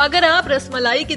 अगर आप रसमलाई की